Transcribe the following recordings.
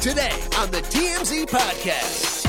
Today on the TMZ Podcast.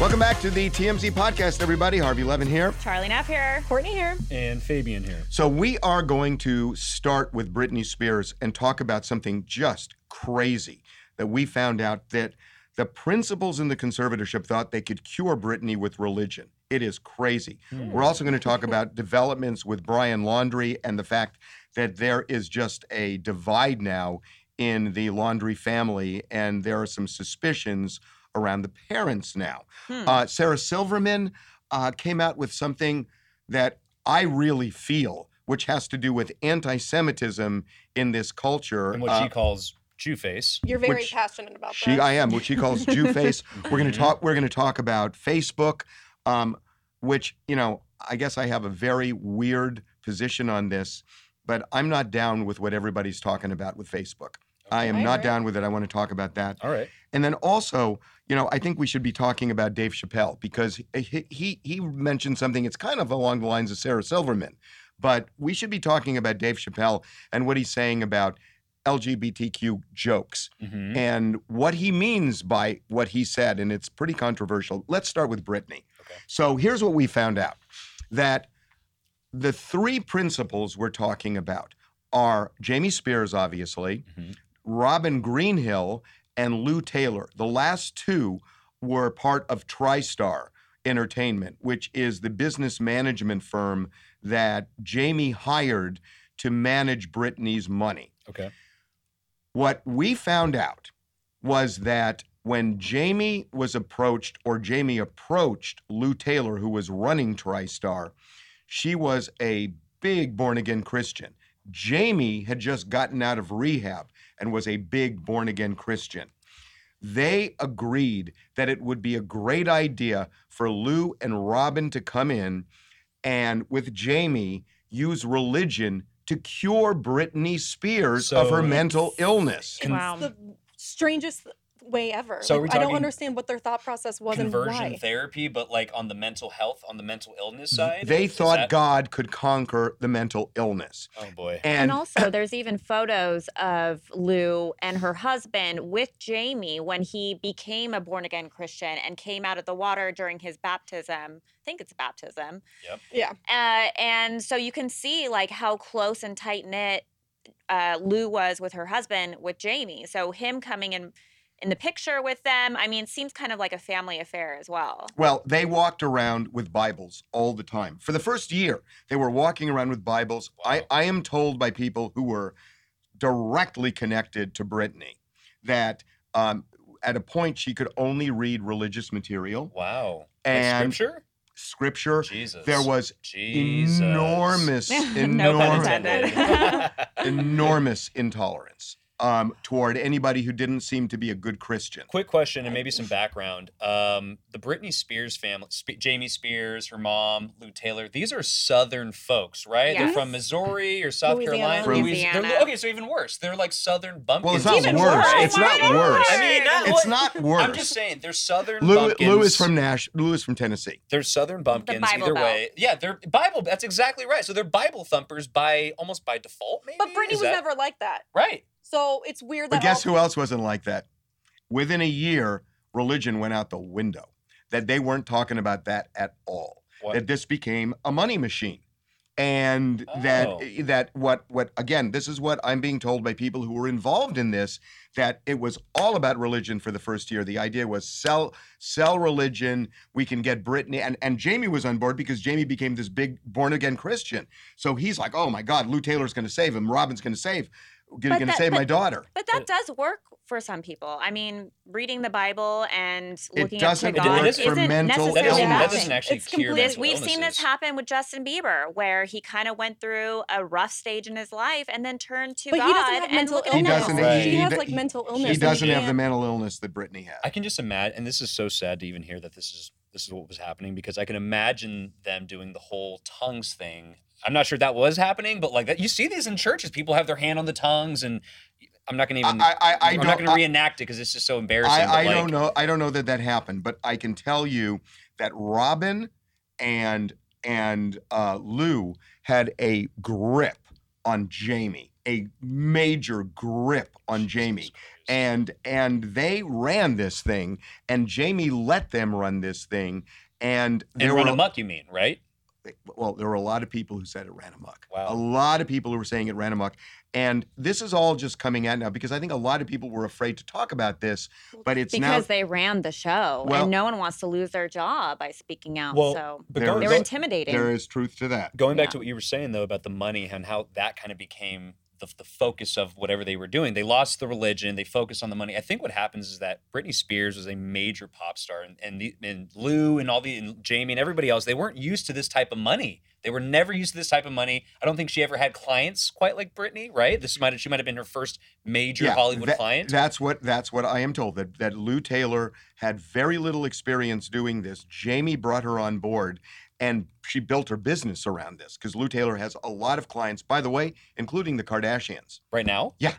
Welcome back to the TMZ podcast, everybody. Harvey Levin here. Charlie Neff here. Courtney here. And Fabian here. So, we are going to start with Britney Spears and talk about something just crazy that we found out that the principals in the conservatorship thought they could cure Britney with religion. It is crazy. Hmm. We're also going to talk about developments with Brian Laundrie and the fact that there is just a divide now in the Laundrie family, and there are some suspicions around the parents now. Uh, Sarah Silverman uh, came out with something that I really feel, which has to do with anti Semitism in this culture. And what Uh, she calls Jew face. You're very Which passionate about she, this. I am, what she calls Jew face. We're going to talk. We're going to talk about Facebook, um, which you know, I guess I have a very weird position on this, but I'm not down with what everybody's talking about with Facebook. I am Okay. not Alright. down with it. I want to talk about that. All right. And then also, you know, I think we should be talking about Dave Chappelle because he he, he mentioned something. It's kind of along the lines of Sarah Silverman, but we should be talking about Dave Chappelle and what he's saying about LGBTQ jokes Mhm. and what he means by what he said. And it's pretty controversial. Let's start with Britney. Okay. So here's what we found out that the three principals we're talking about are Jamie Spears, obviously, Mhm. Robin Greenhill, and Lou Taylor. The last two were part of TriStar Entertainment, which is the business management firm that Jamie hired to manage Britney's money. Okay. What we found out was that when Jamie was approached, or Jamie approached Lou Taylor, who was running TriStar, she was a big born again Christian. Jamie had just gotten out of rehab and was a big born again Christian. They agreed that it would be a great idea for Lou and Robin to come in and, with Jamie, use religion to cure Britney Spears of her mental illness. It's Con- the strangest way ever. So Like, I don't understand what their thought process was and conversion why. therapy, but like on the mental health, on the mental illness side. They thought that- God could conquer the mental illness. Oh boy. And, And also, there's even photos of Lou and her husband with Jamie when he became a born again Christian and came out of the water during his baptism. I think it's a baptism. Yeah. Uh, and so you can see like how close and tight knit uh, Lou was with her husband with Jamie. So him coming in in the picture with them, I mean, it seems kind of like a family affair as well. well, they walked around with Bibles all the time. For the first year, they were walking around with Bibles. I, Wow. I am told by people who were directly connected to Britney that um, at a point she could only read religious material Wow. Like and scripture. scripture. Jesus. There was Jesus. enormous, No enormous, enormous intolerance um, toward anybody who didn't seem to be a good Christian. Quick question and maybe some background. Um, the Britney Spears family, Sp- Jamie Spears, her mom, Lou Taylor. These are Southern folks, right? They're from Missouri or South Louisiana. Carolina. From- Louisiana. okay, so even worse. They're like Southern bumpkins. Well, it's not even worse. worse. It's not Why not? worse. I mean, not- It's what- not worse. I'm just saying, they're Southern Lou, bumpkins. Lou is from Nash. Lou is from Tennessee. They're Southern bumpkins. Bible either Belt. way, yeah, they're Bible. That's exactly right. So they're Bible thumpers by almost by default, maybe. But Britney Is was that- never like that. right. So it's weird that But guess all- who else wasn't like that? Within a year, religion went out the window. That they weren't talking about that at all. What? That this became a money machine. And that Oh. Eh, that what what again, this is what I'm being told by people who were involved in this, that it was all about religion for the first year. The idea was sell sell religion. We can get Britney and, and Jamie was on board because Jamie became this big born again Christian. So he's like, oh my God, Lou Taylor's gonna save him, Robin's gonna save. Going But to that- save but- my daughter. But that does work for some people. I mean, reading the Bible and It looking up to doesn't God work isn't for mental That necessarily that doesn't actually It's cure completely- mental we've seen this happen with Justin Bieber, where he kind of went through a rough stage in his life and then turned to But God. he doesn't have and mental look at He him now. illness. doesn't. Right. He, He has like he- mental illness. He doesn't have the mental illness that Britney had. I can just imagine, and this is so sad to even hear that this is this is what was happening because I can imagine them doing the whole tongues thing. I'm not sure that was happening, but like that, you see these in churches. People have their hand on the tongues, and I'm not going to even. I, I, I am don't. going to reenact it because it's just so embarrassing. I, I like, don't know. I don't know that that happened, but I can tell you that Robin and and uh, Lou had a grip on Jamie, a major grip on Jamie, and and they ran this thing, and Jamie let them run this thing, and And run were amok, you mean, right? Well, there were a lot of people who said it ran amok. Wow. A lot of people who were saying it ran amok. And this is all just coming out now because I think a lot of people were afraid to talk about this, but it's now because they ran the show Well- and no one wants to lose their job by speaking out. Well, so but There going, they is- were intimidating. there is truth to that. going back Yeah. to what you were saying though about the money and how that kind of became the, the focus of whatever they were doing. They lost the religion. They focused on the money. I think what happens is that Britney Spears was a major pop star, and and, the, and Lou and all the and Jamie and everybody else. They weren't used to this type of money. They were never used to this type of money. I don't think she ever had clients quite like Britney. Right? This might have, she might have been her first major Hollywood that- client. That's what that's what I am told that that Lou Taylor had very little experience doing this. Jamie brought her on board and she built her business around this because Lou Taylor has a lot of clients, by the way, including the Kardashians. right now, Yeah.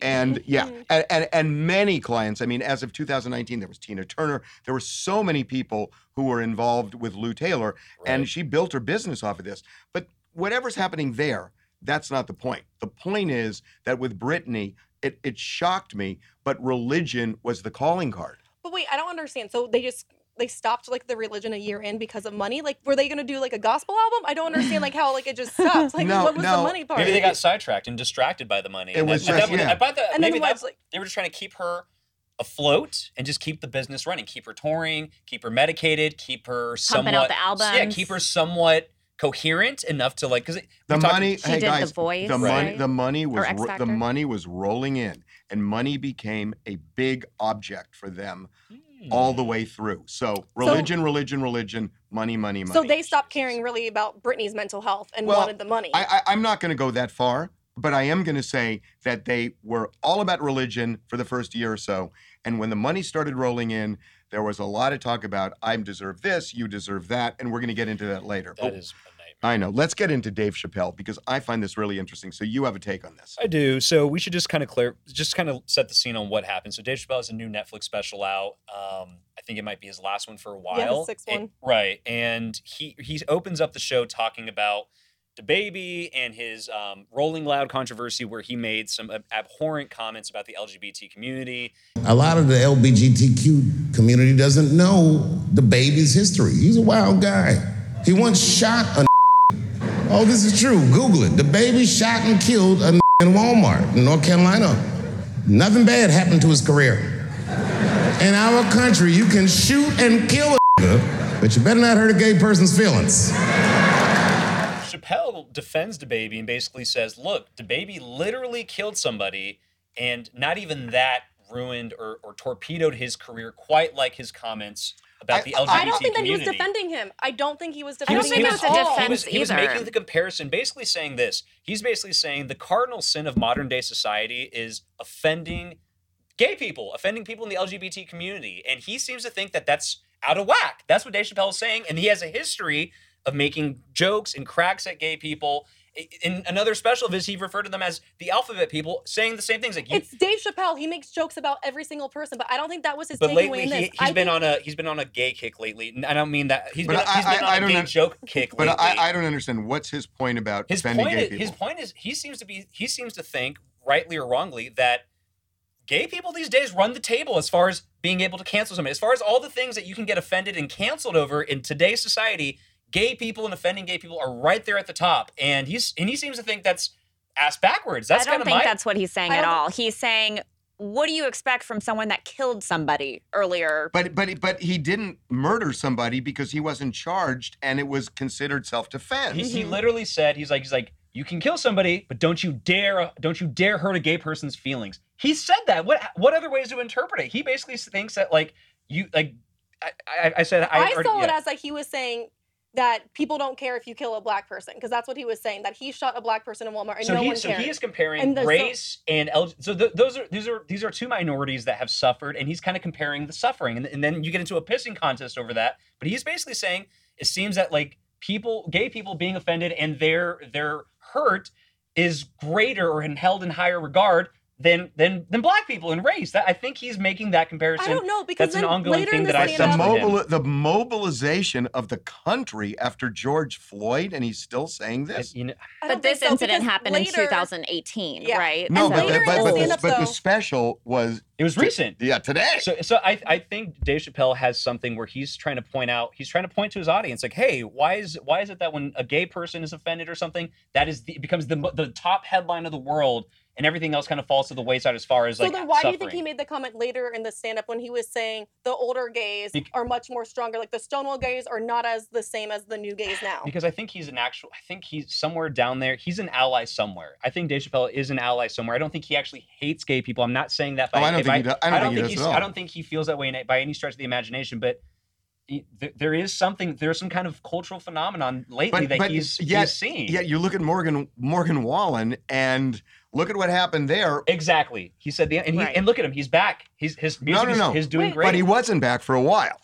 And yeah, and, and and many clients. I mean, as of 2019, there was Tina Turner. There were so many people who were involved with Lou Taylor, right? and she built her business off of this. But whatever's happening there, that's not the point. The point is that with Britney, it, it shocked me, but religion was the calling card. But wait, I don't understand. So they just they stopped like the religion a year in because of money. Like, were they gonna do like a gospel album? I don't understand like how like it just stopped. Like, No, what was no. the money part? Maybe they got sidetracked and distracted by the money. It And was that- just- that- yeah. I thought that and then maybe it that was like they were just trying to keep her afloat and just keep the business running, keep her touring, keep her medicated, keep her Pumping out somewhat the yeah, keep her somewhat coherent enough to like because The money, She hey did The guys, Voice, the money, the money was ro- the money was rolling in, and money became a big object for them all hmm. the way through. So religion, religion, religion, money, money, money. so they stopped caring really about Britney's mental health and Well, wanted the money. I, I, I'm not going to go that far, but I am going to say that they were all about religion for the first year or so. And when the money started rolling in, there was a lot of talk about I deserve this, you deserve that, and we're going to get into that later. That But is. I know. Let's get into Dave Chappelle because I find this really interesting. So you have a take on this. I do. So we should just kind of clear, just kind of set the scene on what happened. So Dave Chappelle has a new Netflix special out. Um, I think it might be his last one for a while. Yeah, the sixth It- one. right. And he he opens up the show talking about DaBaby and his um, Rolling Loud controversy, where he made some ab- abhorrent comments about the LGBT community. A lot of the LGBTQ community doesn't know DaBaby's history. He's a wild guy. He once shot a. Oh, this is true. Google it. DaBaby shot and killed a in Walmart in North Carolina. Nothing bad happened to his career. In our country, you can shoot and kill a, but you better not hurt a gay person's feelings. Chappelle defends DaBaby and basically says, "Look, DaBaby literally killed somebody, and not even that ruined or, or torpedoed his career quite like his comments about I- the LGBT I don't think that he was defending him. I don't think he was I don't defending think him it was at a all. he defense was, he was making the comparison, basically saying this. He's basically saying the cardinal sin of modern day society is offending gay people, offending people in the LGBT community, and he seems to think that that's out of whack. That's what Dave Chappelle is saying, and he has a history of making jokes and cracks at gay people. I- In another special of his, he referred to them as the alphabet people, saying the same things. Like you, It's Dave Chappelle. He makes jokes about every single person, but I don't think that was his but takeaway lately in he, this. he's I been think- on a he's been on a gay kick lately. I don't mean that he's But been, I- he's been I- I on a don't gay un- joke kick But lately. I, I don't understand what's his point about his offending point gay is, people. his point is he seems to be he seems to think rightly or wrongly that gay people these days run the table as far as being able to cancel somebody as far as all the things that you can get offended and canceled over in today's society gay people and offending gay people are right there at the top and he's and he seems to think that's ass backwards that's I don't think my that's what he's saying at all. He's saying, what do you expect from someone that killed somebody earlier? But but but he didn't murder somebody because he wasn't charged and it was considered self defense. he, he Mm-hmm. literally said he's like he's like you can kill somebody, but don't you dare don't you dare hurt a gay person's feelings. He said that. What what other ways to interpret it? He basically thinks that like you like I, I, I said I, I, already- saw it yeah. as like he was saying that people don't care if you kill a black person because that's what he was saying that he shot a black person in Walmart and so no he one so cared. he is comparing And so- race and L, so th- those are these are these are two minorities that have suffered and he's kind of comparing the suffering and, and then you get into a pissing contest over that but he's basically saying it seems that like people gay people being offended and their their hurt is greater or held in higher regard than than than black people in race that I think he's making that comparison I don't know because that's an then ongoing later thing in the that I the, sense stand-up- mobili- the mobilization of the country after George Floyd, and he's still saying this. you know, But this think so, incident because happened in 2018, Yeah. right? No, And but, later the, but, but, the the, but the special was it was recent yeah today. So, so I, I think Dave Chappelle has something where he's trying to point out, he's trying to point to his audience, like, hey, why is why is it that when a gay person is offended or something, that is the, it becomes the the top headline of the world, and everything else kind of falls to the wayside as far as So like. So then why do you think he made the comment later in the stand up when he was saying the older gays Bec- are much more stronger? Like the Stonewall gays are not as the same as the new gays now. Because I think he's an actual. I think he's somewhere down there. He's an ally somewhere. I think Dave Chappelle is an ally somewhere. I don't think he actually hates gay people. I'm not saying that. Oh, by, Oh, I don't if think he does- I don't think he does he's. at all. I don't think he feels that way in, by any stretch of the imagination. But there is something. There's some kind of cultural phenomenon lately But- that but he's, yet- he's seeing. Yeah, you look at Morgan Morgan Wallen, and look at what happened there. Exactly. He said the and he, Right. and look at him. He's back. He's his music no, is, no. is doing Wait, great. But he wasn't back for a while.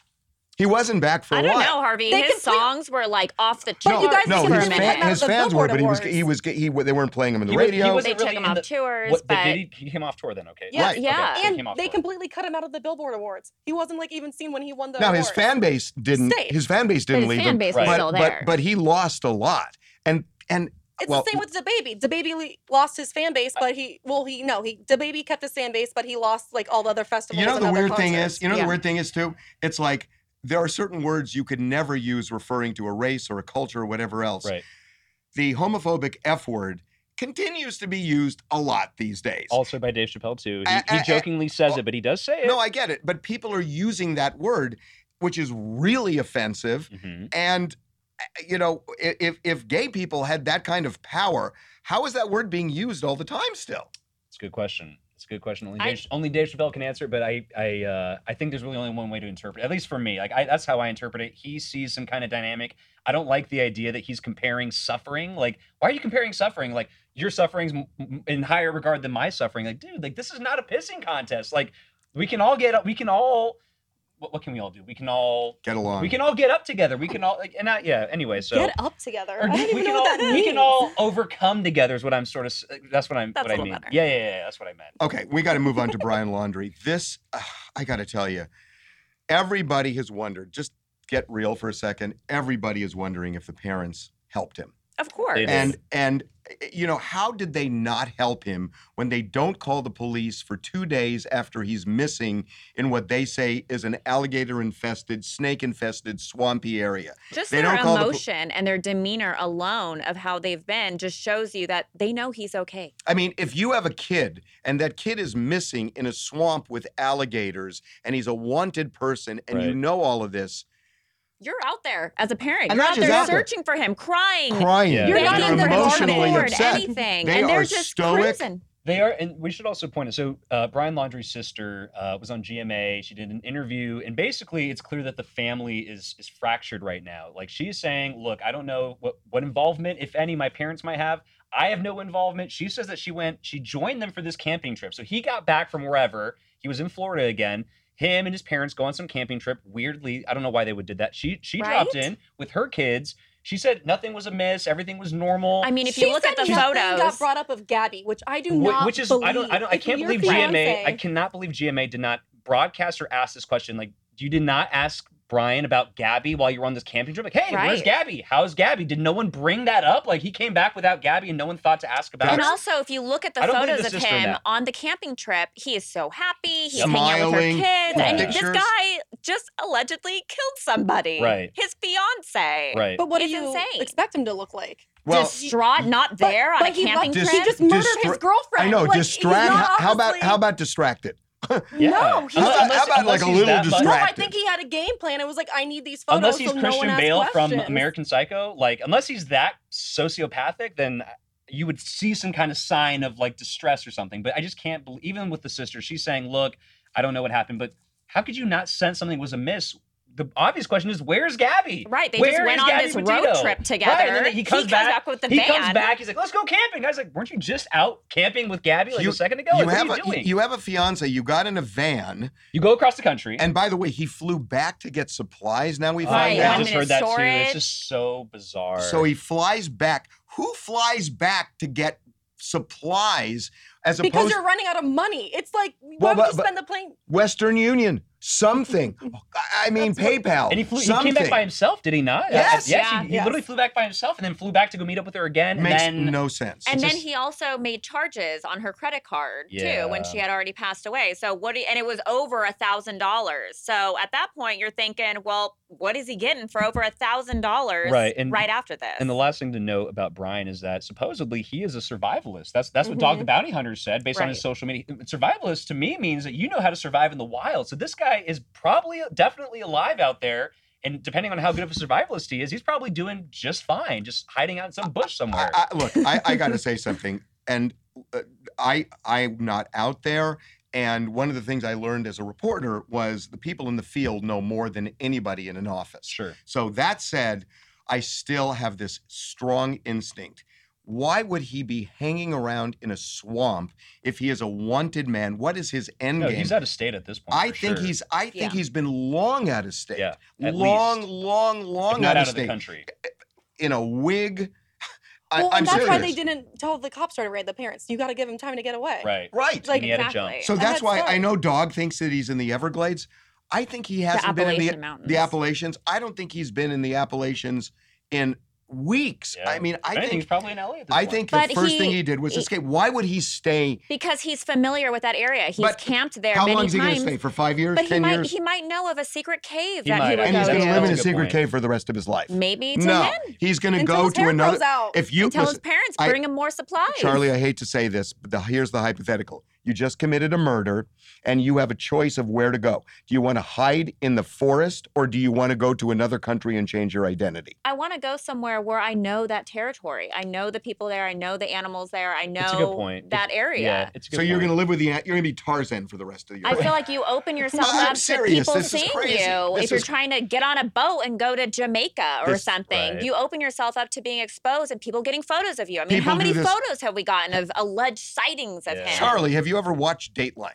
He wasn't back for a I don't while. know, Harvey. They His complete- songs were like off the But charts you guys no, his, a fan, his fans were, but he was, he was he they weren't playing him in the He was- radio. wasn't They really took him off the- tours, What, but did he, he came off tour then? Okay. Yeah, Right. yeah. Okay, and came they tour. completely cut him out of the Billboard Awards. He wasn't like even seen when he won the now awards. his fan base didn't. Stayed. His fan base didn't his leave fan him. base was but, still but there. but he lost a lot. And and It's well, the same with DaBaby. The baby lost his fan base, but he well he no he DaBaby kept his fan base, but he lost like all the other festivals. you know and the other weird thing is, you know Yeah. the weird thing is too. It's like there are certain words you could never use referring to a race or a culture or whatever else. Right. The homophobic F word continues to be used a lot these days. Also by Dave Chappelle too. He, Uh, he uh, uh, jokingly says it, but he does say it. no, I get it, but people are using that word, which is really offensive. Mhm. And you know, if if gay people had that kind of power, how is that word being used all the time still? It's a good question. It's a good question. Only I- Dave, only Dave Chappelle can answer, it, but I I uh, I think there's really only one way to interpret. it. At least for me, like I, that's how I interpret it. He sees some kind of dynamic. I don't like the idea that he's comparing suffering. Like, why are you comparing suffering? Like your suffering's m- m- in higher regard than my suffering. Like, dude, like this is not a pissing contest. Like, we can all get up, we can all. What, what can we all do? We can all Get along. we can all get up together. We can all like and not yeah. Anyway, so Get up together. or I don't we even can know all what that means. we can all overcome together is what I'm sort of that's what I'm That's what a I little mean. better. Yeah, yeah, yeah, that's what I meant. Okay, we got to move on to Brian Laundrie. This, uh, I got to tell you, everybody has wondered. Just get real for a second. Everybody is wondering if the parents helped him. Of course. They did. And and uh, you know, how did they not help him when they don't call the police for 2 days after he's missing in what they say is an alligator infested, snake infested, swampy area? just they their don't call the po- emotion and their demeanor alone of how they've been just shows you that they know he's okay. I mean, if you have a kid and that kid is missing in a swamp with alligators and he's a wanted person and you know all of this, You're out there as a parent. And You're out there out searching for him, crying. crying, Yeah. You're They're not even emotionally afford upset. anything, They and they're are just stoic. cruising. They are, and we should also point out. So uh, Brian Laundrie's sister uh, was on GMA. She did an interview, and basically, it's clear that the family is is fractured right now. Like she's saying, "Look, I don't know what what involvement, if any, my parents might have. I have no involvement." She says that she went, she joined them for this camping trip. So he got back from wherever he was in Florida again. Him and his parents go on some camping trip. Weirdly, I don't know why they would did that. She she dropped in with her kids. She said nothing was amiss. Everything was normal. I mean, if She you look at the nothing photos, got brought up of Gabby, which I do Wh- not which is believe. I don't I don't I can't your believe GMA I cannot believe GMA did not broadcast or ask this question like you did not ask Brian about Gabby while you were on this camping trip like hey where's Gabby how's Gabby did no one bring that up like he came back without Gabby and no one thought to ask about it. And her also, if you look at the I don't believe photos the of him on the camping trip, he is so happy. He's hanging out with her kids, with and he- pictures. this guy just allegedly killed somebody. Right. His fiance. right But what do you insane. expect him to look like? well, Distraught, not But- there on but a he camping left- Dis- trip. He just murdered distra- his girlfriend. I know, Like, distract. not How, how about how about distracted? yeah No, he- How about- how about, like, a little distracted? No, I think he had a game plan. It was like, I need these photos. unless he's so no Christian one Bale from. American Psycho like unless he's that sociopathic then you would see some kind of sign of like distress or something. But I just can't believe, even with the sister, she's saying, "Look, I don't know what happened, but how could you not sense something was amiss?" The obvious question is, "Where's Gabby?" Right, they Where just went on Gabby this road Petito? trip Right, together. and then he He comes comes back, back with the He comes back. He's like, "Let's go camping." I was like, "Weren't you just out camping with Gabby like you, a second ago? Like, you what have are you a, doing?" you have a fiance. You got in a van, You go across the country. and by the way, he flew back to get supplies. Now we find Right, I out. one just heard that too. It's just so bizarre. So he flies back. Who flies back to get supplies as because opposed you're running out of money. It's like why Well, would but- you spend the plane? Western Union, something. Oh, I- I mean, That's PayPal. And he flew. something. He came back by himself, did he not? Yes. yes. Yeah. he, he Yes. literally flew back by himself, and then flew back to go meet up with her again. Makes and then no sense. And then just- he also made charges on her credit card too when she had already passed away. So what? do you- and it was over a thousand dollars. So at that point, you're thinking, well, what is he getting for over a thousand dollars? Right, and- right after this. And the last thing to note about Brian is that supposedly he is a survivalist. That's that's what mm-hmm. Dog the Bounty Hunter said based on his social media. Survivalist to me means that you know how to survive in the wild. So this guy is probably definitely alive out there. And depending on how good of a survivalist he is, he's probably doing just fine, just hiding out in some bush somewhere. I, I, look, I, I got to say something, and uh, I I'm not out there. And one of the things I learned as a reporter was the people in the field know more than anybody in an office. sure. So that said, I still have this strong instinct. Why would he be hanging around in a swamp if he is a wanted man? What is his end No, game? he's out of state at this point. I for think sure. he's I think Yeah. he's been long out of state. Yeah, at long, least. long, If long not out, out of of the state. country. In a wig. I, well, I'm and that's serious. why they didn't tell the cops right away. The parents, you got to give him time to get away. Right. Right. Like and he had to jump. exactly. So A that's head why I know Dog thinks that he's in the Everglades. I think he hasn't been in the Mountains. the Appalachians. I don't think he's been in the Appalachians in weeks. Yeah. I mean, I think he's probably in LA at this I point. think But the first thing he- he did was he- escape. Why would he stay? because he's familiar with that area. He's But camped there How many long is he going to stay? For five years? but he might years? he might know of a secret cave He that might, he would and he's going to to. live in a That's a good secret point. cave for the rest of his life. Maybe to no, him. he's going to go to another. grows out. If you tell his parents I- bring him more supplies. Charlie, I hate to say this, but the, here's the hypothetical. You just committed a murder and you have a choice of where to go. Do you want to hide in the forest or do you want to go to another country and change your identity? I want to go somewhere where I know that territory. I know the people there. I know the animals there. I know It's a good point. that area. Yeah, it's a good So you're going to live with the you're going to be Tarzan for the rest of your life. I feel like you open yourself I'm up serious. to people This seeing you. This if you're is- trying to get on a boat and go to Jamaica or This- something, right. you open yourself up to being exposed and people getting photos of you. I mean, People how many photos have we gotten of alleged sightings of Yeah. him? Charlie, have you ever watched Dateline?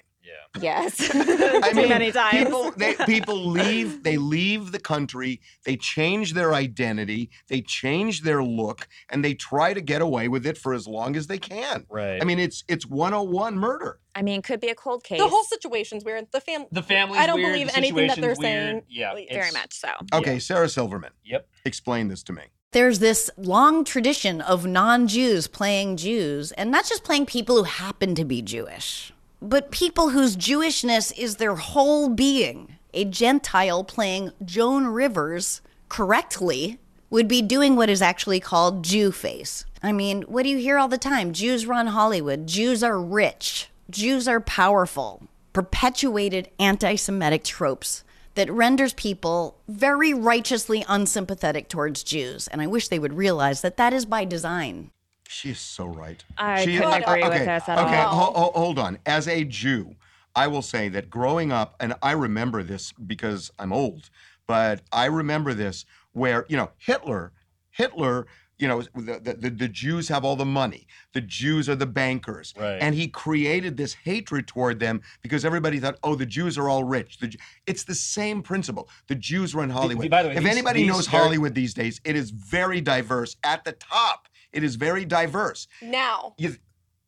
Yeah. Yes. I mean, many times. people they, people leave they leave the country, they change their identity, they change their look, and they try to get away with it for as long as they can. Right. I mean, it's it's 101 murder. I mean, could be a cold case. The whole situation's weird. The family. the family. I don't weird, believe anything that they're weird. saying. Yeah, very much so. Okay, Sarah Silverman, Yep. explain this to me. There's this long tradition of non Jews playing Jews, and not just playing people who happen to be Jewish, but people whose Jewishness is their whole being. A Gentile playing Joan Rivers correctly would be doing what is actually called Jew face. I mean, what do you hear all the time? Jews run Hollywood, Jews are rich, Jews are powerful, perpetuated anti Semitic tropes that renders people very righteously unsympathetic towards Jews. And I wish they would realize that that is by design. She is so right. I she, couldn't agree with okay, this at okay, all. ho- ho- hold on. As a Jew, I will say that growing up, and I remember this because I'm old, but I remember this where you know Hitler, Hitler. You know, the, the, the Jews have all the money. The Jews are the bankers. Right. And he created this hatred toward them because everybody thought, oh, the Jews are all rich. The, it's the same principle. The Jews run Hollywood. by the way, if these- anybody these knows Hollywood these days, it is very diverse. At the top, it is very diverse. Now. You,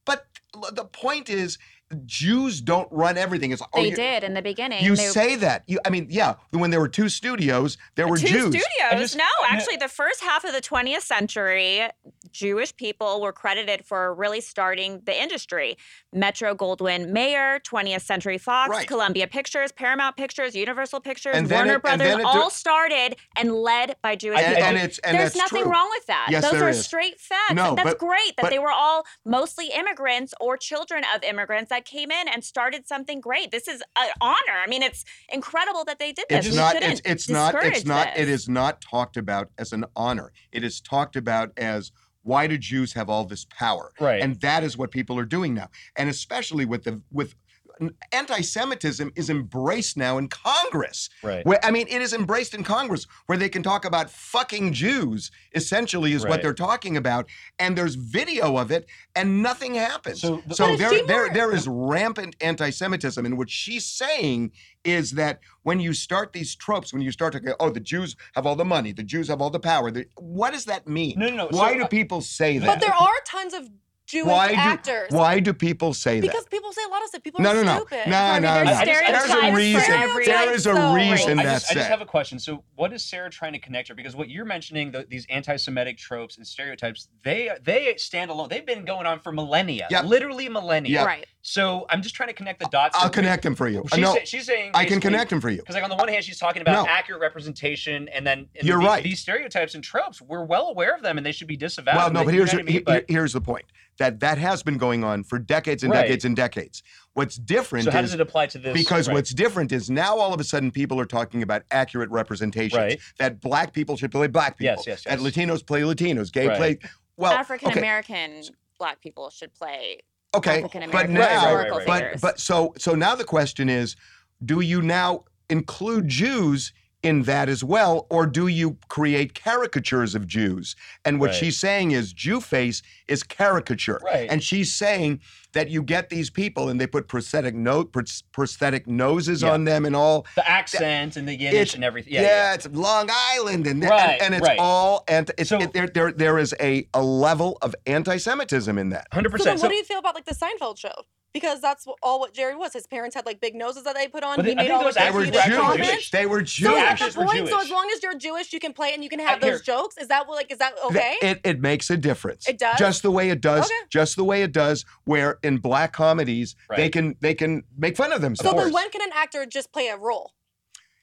but the point is, Jews don't run everything. It's like, oh, They you, did in the beginning. You They- say that. You, I mean, yeah. When there were two studios, there were Two Jews. studios. just- no, actually, the first half of the 20th century, Jewish people were credited for really starting the industry. Metro Goldwyn Mayer, 20th Century Fox, Right. Columbia Pictures, Paramount Pictures, Universal Pictures, And Warner it- Brothers, then it all started and led by Jewish And- people. and it's- and There's nothing true. wrong with that. Yes, Those there are is. straight facts. No, That's but- great that but- they were all mostly immigrants or children of immigrants that came in and started something great. This is an honor. I mean, it's incredible that they did this. It's We not. shouldn't It's it's not. It's not. This. is not talked about as an honor. It is talked about as why do Jews have all this power? Right. And that is what people are doing now. And especially with the with anti-Semitism is embraced now in Congress. Right. Where, I mean, it is embraced in Congress where they can talk about fucking Jews, essentially, is what they're talking about. And there's video of it, and nothing happens. So the- so there, there, there is rampant anti-Semitism. And what she's saying is that when you start these tropes, when you start to go, oh, the Jews have all the money, the Jews have all the power. The, what does that mean? No, no, no. Why So, do uh, people say that? But there are tons of Jewish why do, actors. Why do people say that? Because people say a lot of stuff. People No, are no, no. stupid. No, I mean, no, there's no. I just- I There's a reason. There is a So- reason I that's just, I just have a question. So, what is Sarah trying to connect her? Because what you're mentioning, the, these anti-Semitic tropes and stereotypes, they they stand alone. They've been going on for millennia, Yep. literally millennia. Yep. Right. So, I'm just trying to connect the dots. I'll connect them for you. She's, no, say- she's saying I can connect them for you. Because, like, on the one hand, she's talking about No. accurate representation, and then and You're these, right. These stereotypes and tropes, we're well aware of them, and they should be disavowed. Well, no, but you here's your, I mean? here- But- here's the point that that has been going on for decades and Right. decades and decades. What's different so, how is does it apply to this? because Right. what's different is now all of a sudden people are talking about accurate representations. Right. That black people should play black people. Yes, yes, yes. That. Latinos play Latinos. Gay Right. play. Well, African okay, American black people should play Okay, but now, Right, right, right, but but so so now the question is, do you now include Jews in that as well, or do you create caricatures of Jews? And what Right. she's saying is Jew face is caricature, Right. and she's saying that you get these people and they put prosthetic no prosthetic noses Yeah. on them and all. the accents and the Yiddish and everything. Yeah, Yeah, yeah. it's Long Island, and Right, and, and it's right. all and it's So- it, there, there there is a a level of anti-Semitism in that. Hundred percent. So then percent. what do you feel about like the Seinfeld show? Because that's all what Jared was. His parents had like big noses that they put on. But he I made think all those the They were he comments. Jewish. They were So Jewish. at actors the were point, so as long as you're Jewish, you can play it and you can have I hear- those jokes. Is that like is that Th- okay? It, it makes a difference. It does? Just the way it does. Okay. Just the way it does. Where in black comedies they can they can make fun of themselves. so themselves. then when can an actor just play a role?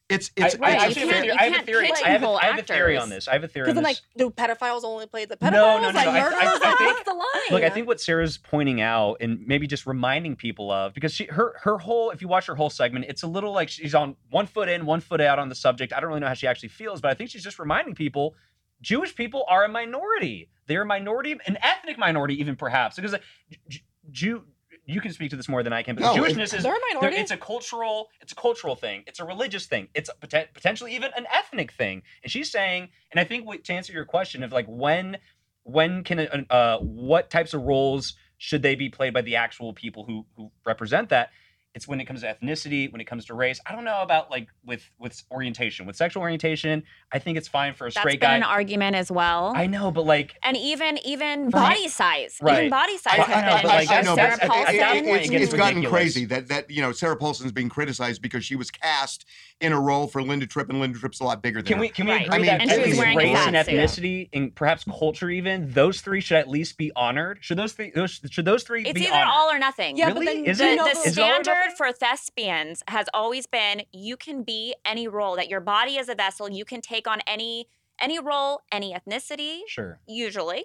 It's I, it's, I Right, it's you can't- have a theory. you I have a theory. I have, a, whole I have a theory on this. I have a theory Because then like do pedophiles only play the pedophiles? No, no, no, like no, I- I- murderers? I think- what's the line? Look, I think what Sarah's pointing out, and maybe just reminding people of, because she her her whole, if you watch her whole segment, it's a little like she's on one foot in, one foot out on the subject. I don't really know how she actually feels, but I think she's just reminding people, Jewish people are a minority. They're a minority, an ethnic minority, even perhaps, because like, J- Jew. You can speak to this more than I can, but No, Jewishness is They're a there- minority. it's a cultural it's a cultural thing. It's a religious thing. It's a, poten- potentially even an ethnic thing. And she's saying and i think what, to answer your question of like when when can uh what types of roles should they be played by the actual people who who represent that it's when it comes to ethnicity when it comes to race i don't know about like with with orientation with sexual orientation i think it's fine for a That's straight been guy an argument as well. i know but like and even even For- body size, Right. even body size I- I know, been. but, like, I know, Sarah that's- at- Paulson. at point, it's, it it's gotten crazy that that you know Sarah Paulson's being criticized because she was cast in a role for Linda Tripp, and Linda Tripp's a lot bigger than Can her. we can we Right. agree I mean, that And at least race and fat suit. ethnicity and perhaps culture even those three should at least be honored? Should those three those should those three It's be either honored? all or nothing. Yeah, but then Is do you it- the, the- the is it all or standard nothing? for thespians has always been you can be any role that your body is a vessel you can take on any any role any ethnicity Sure. usually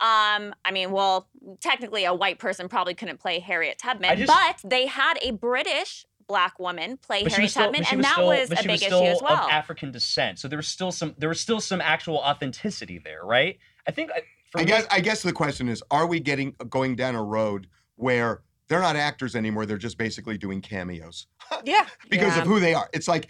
um i mean well technically a white person probably couldn't play harriet tubman just- but they had a british black woman play harriet still, tubman and was that still, was but a she big was issue as well of African descent. So there was still some there was still some actual authenticity there, right? I think I- for I me- guess I guess the question is: Are we getting going down a road where they're not actors anymore? They're just basically doing cameos yeah. because Yeah. of who they are. It's like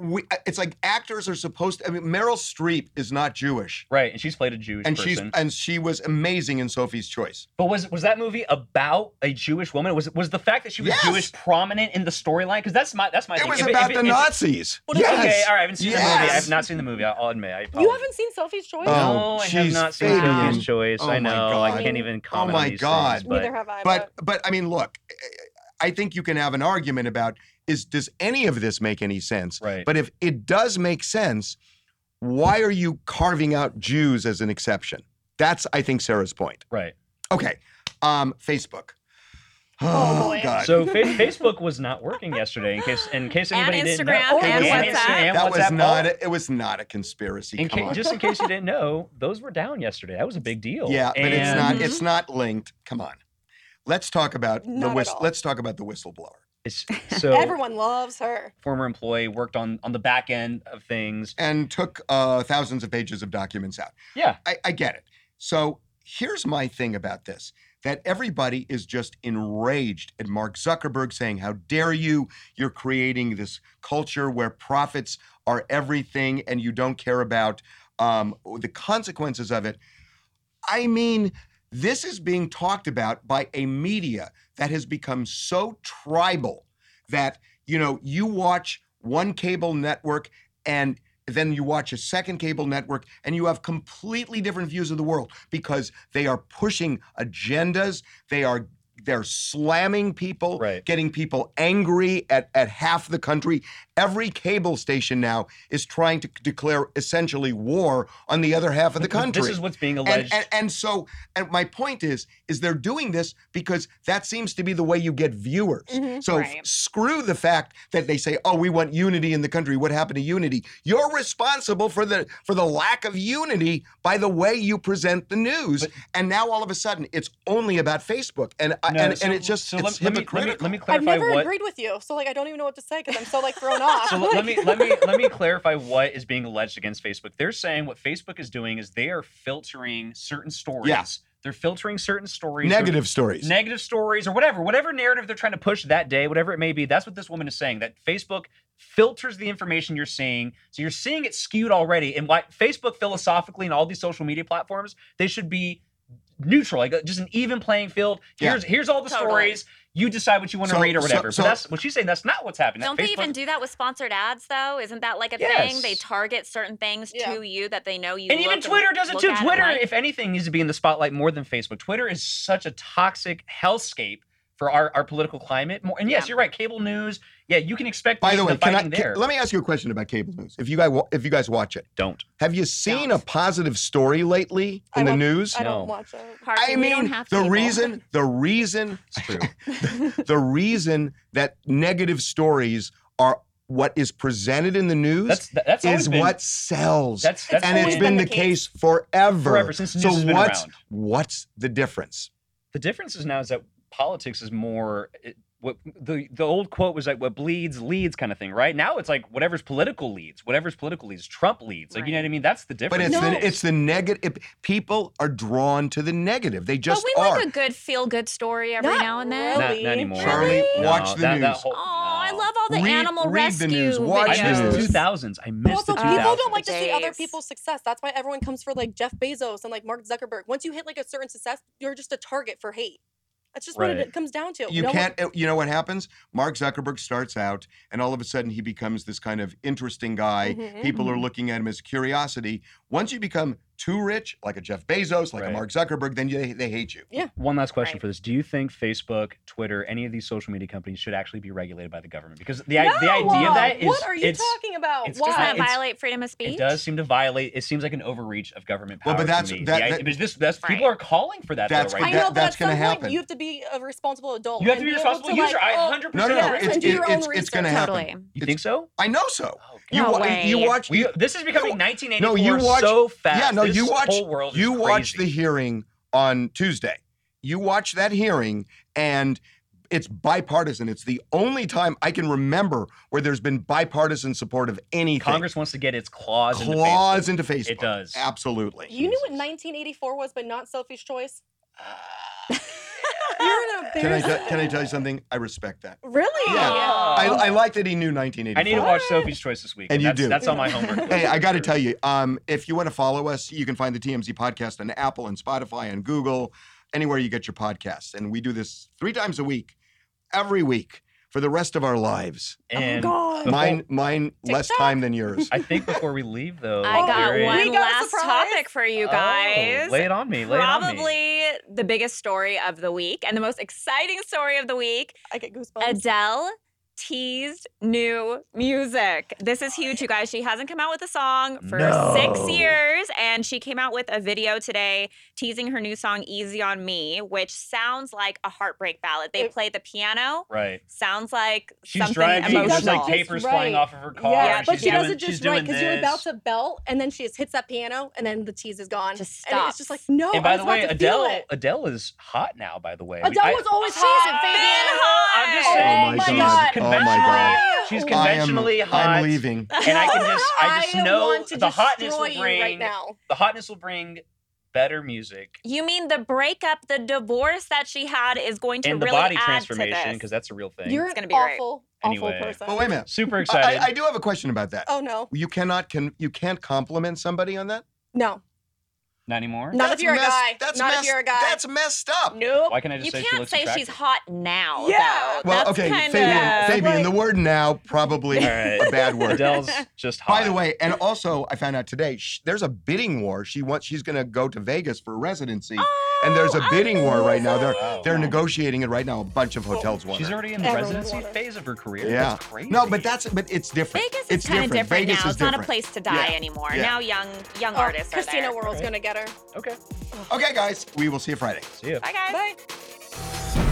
we. Uh, it's like actors are supposed. to... I mean, Meryl Streep is not Jewish, right, and she's played a Jewish and person. she's and she was amazing in Sophie's Choice. but was was that movie about a Jewish woman? Was was the fact that she was Yes. Jewish prominent in the storyline? Because that's my that's my It thing. was If about if the if Nazis. What is- yes. Okay, all right. I haven't seen the movie. I have not seen the movie. I'll, I'll admit. I You haven't seen Sophie's Choice? Oh, No, I have not seen Fabian. Sophie's Choice. Oh I my know. I God. can't even oh comment my on these God. things. But Neither have I. But but I mean, look, I think you can have an argument about is does any of this make any sense? Right. But if it does make sense, why are you carving out Jews as an exception? That's I think Sarah's point. right. Okay, um, Facebook. Oh, boy. God. So fa- Facebook was not working yesterday. In case in case And anybody didn't know. Instagram and And WhatsApp. and that was WhatsApp, not a, it was not a conspiracy. In Come ca- on. just in case you didn't know, those were down yesterday. That was a big deal. yeah, but it's not it's not linked. Come on. Let's talk about the Not at whist- let's talk about the whistleblower. It's, so Everyone loves her. former employee worked on on the back end of things. And took uh, thousands of pages of documents out. Yeah. I, I get it. So here's my thing about this that everybody is just enraged at Mark Zuckerberg saying, How dare you? You're creating this culture where profits are everything and you don't care about um, the consequences of it. I mean, this is being talked about by a media that has become so tribal that, you know, you watch one cable network and then you watch a second cable network and you have completely different views of the world because they are pushing agendas they are they're slamming people Right. getting people angry at, at half the country. Every cable station now is trying to declare essentially war on the other half of the country This is what's being and, alleged. and, and so and my point is is they're doing this because that seems to be the way you get viewers. Mhm. so f- screw the fact that they say oh we want unity in the country. What happened to unity? You're responsible for the for the lack of unity by the way you present the news. But- and now all of a sudden it's only about facebook. And I No, and, so- and it's just so it's let, let me, let me hypocritical I've never what agreed with you, so like I don't even know what to say because I'm so like thrown off. So let let me let me let me clarify what is being alleged against Facebook. They're saying what Facebook is doing is they are filtering certain stories. Yeah. They're filtering certain stories. They're- negative stories negative stories or whatever, whatever narrative they're trying to push that day, whatever it may be. That's what this woman is saying. That Facebook filters the information you're seeing, so you're seeing it skewed already. And why Facebook philosophically and all these social media platforms, they should be neutral, like uh, just an even playing field. Yeah. Here's here's all the Totally. stories. You decide what you want to So- read or whatever. so- but that's what she's saying. That's not what's happening. Don't they Facebook- even do that with sponsored ads though? Isn't that like a thing? They target certain things Yeah. to you that they know you. and even look Twitter does it too. Twitter, like. if anything, needs to be in the spotlight more than Facebook. Twitter is such a toxic hellscape for our, our political climate. More, and yes, Yeah. you're right. Cable news. Yeah, you can expect. by the way can I, fighting can- let me ask you a question about cable news if you guys if you guys watch it don't. have you seen Don't. a positive story lately I in the news I don't No. watch it. Harvey, I we don't mean, have the cable. reason, the reason, It's true. the reason that negative stories are what is presented in the news That's that's is been, what sells. That's that's and it's been, been the the case, forever. Forever, since news so has been what's around. what's the difference? the difference is now is that politics is more. It, what the the old quote was like what bleeds leads kind of thing, right? Now it's like whatever's political leads, whatever's political leads, Trump leads. Like you know what I mean? That's the difference. But it's No. the it's the negative. People are drawn to the negative. They just but we are. like a good feel good story every Not now and then. not, really. not anymore. Charlie, No, watch the that, That news. whole, Oh, I love all the Read- animal read the rescue news, watch I the missed news. the 2000s. I missed Also, the people don't like to see other people's success. That's why everyone comes for like Jeff Bezos and like Mark Zuckerberg. Once you hit like a certain success, you're just a target for hate. That's just what it comes down to. you No can't uh, you know what happens mark zuckerberg starts out and all of a sudden he becomes this kind of interesting guy Mhm. people are looking at him as curiosity once you become too rich like a jeff bezos like a mark zuckerberg then you, they hate you Yeah. One last question Right. for this: Do you think Facebook, Twitter, any of these social media companies should actually be regulated by the government? Because the i- the idea of that is what are you it's, talking about? it's Why? Doesn't that violate freedom of speech? It does seem to violate. It seems like an overreach of government power. Well, but that's- to me. that- that- but this, that's, Right. people are calling for that. That's though, what- right I know, but that's gonna point happen. you have to be a responsible adult. You have to be a able to, responsible user. like, I oh, 100% no no no Yes, it's, do your it- own it's, it's gonna happen You think so? i know so Oh, you No way. you watch this is becoming no, 1984 you watch so fast. yeah no This you watch whole world you watch the hearing on tuesday you watch that hearing and it's bipartisan it's the only time i can remember where there's been bipartisan support of anything Congress wants to get its claws, claws into into Facebook. It does. Absolutely. You knew what 1984 was, but not Sophie's Choice. Uh, You're an Can I, embarrassment. te- can I tell you something? I respect that. Really? Yeah. Facebook. I, I like that he knew 1984. I need to watch Sophie's Choice this week. And you that's, do. That's on my homework list. Hey, I for got to sure. tell you, um, if you want to follow us, you can find the TMZ podcast on Apple and Spotify and Google, anywhere you get your podcasts. And we do this three times a week, every week for the rest of our lives. And oh God. before- Mine, mine, less TikTok? time than yours. I think before we leave, though, I Oh, got there is- one got a last surprise? topic for you Oh, guys. lay it on me. Lay it on me. Probably the biggest story of the week and the most exciting story of the week. I get goosebumps. Adele teased new music. This is huge, you guys. She hasn't come out with a song for six years, and she came out with a video today teasing her new song "Easy on Me," which sounds like a heartbreak ballad. They It- play the piano. Right. Sounds like She's something driving. emotional. There's like papers right. flying off of her car. yeah, but she doing, doesn't just right because you're about to belt, and then she just hits that piano, and then the tease is gone. Just And it's just like no. And I by was the about way, to feel Adele. Adele is hot now. By the way, Adele I- was always She's hot. been hot. I'm just Oh my she's God. Oh my conventionally- God. She's I am, conventionally hot. I'm leaving. And I can just, I just know want to the hotness will bring right now. the hotness will bring better music You mean the breakup, the divorce that she had is going to and the really body add transformation to this. because that's a real thing. You're It's gonna be great. awful, Anyway. awful person. But wait a minute. super I, excited. I do have a question about that. Oh no, You cannot can you can't compliment somebody on that? no, Not anymore. Not if you're a guy. That's Not if messed, you're a guy. That's messed up. nope. Why can't I just You say she can't looks say she's hot now. Yeah. though. Well, That's okay, kinda, Fabian. Fabian, like- the word now probably All right. a bad word. Adele's just hot. By the way, and also I found out today sh- there's a bidding war. She wants she's going to go to Vegas for residency, and there's a Oh, bidding war right now. They're amazing. they're negotiating it right now. A bunch of hotels want she's her. already in the residency wanted. phase of her career. Yeah. That's crazy. No, but that's but it's different. Vegas it's is kind of different, Vegas now. is It's not a place to die anymore. Now young young Oh, artists Christina there. World's gonna get better. Okay. Okay, guys. We will see you Friday. See you. Bye, guys. Bye.